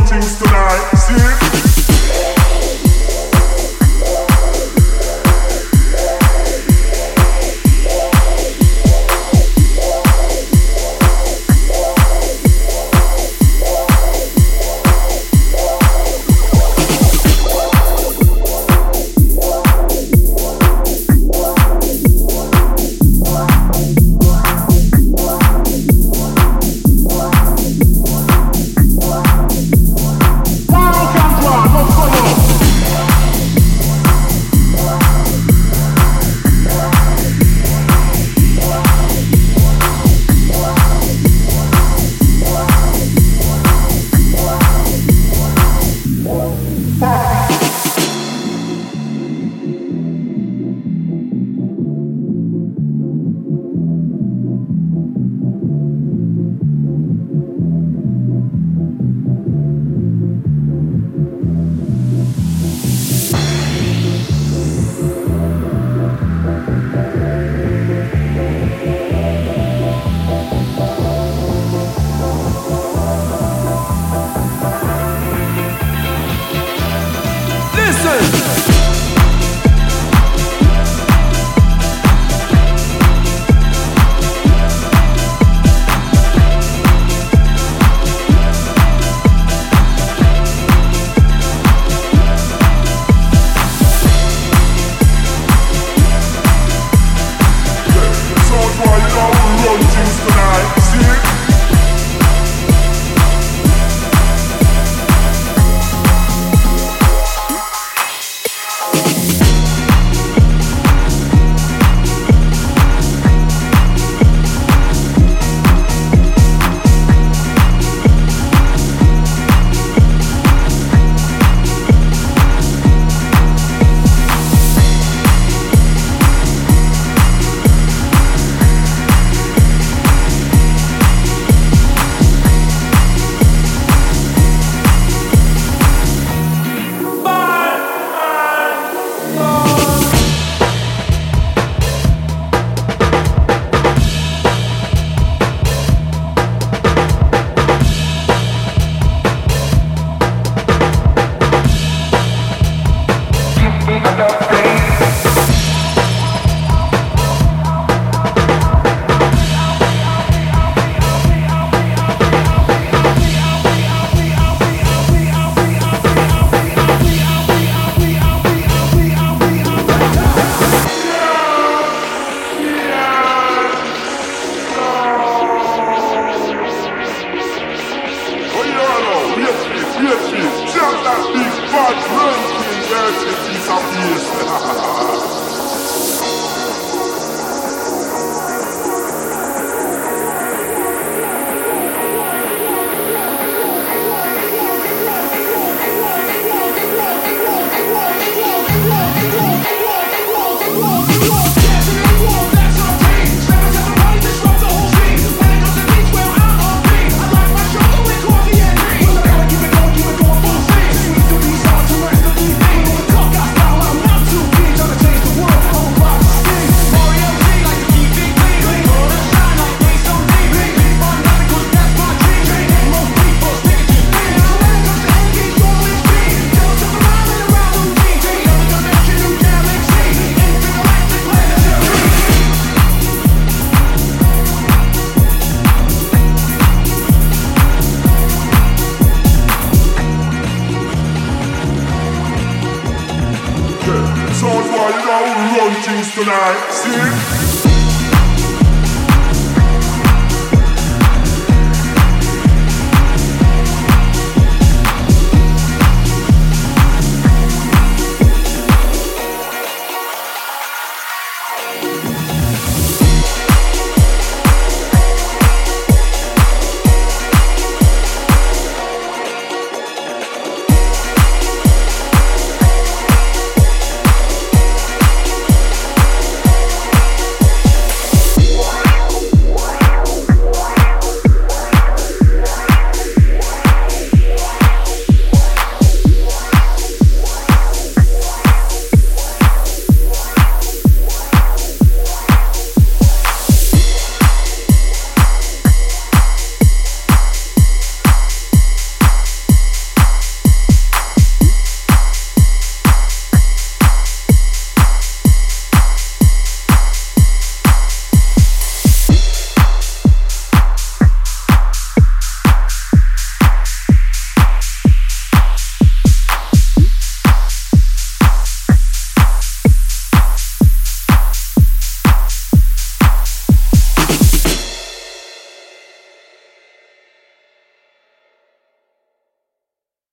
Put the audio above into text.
things tonight. See? Music Yes, yes, just Wielki, wielki, trzeba być Yes, wielki, wielki, wielki, tonight. See?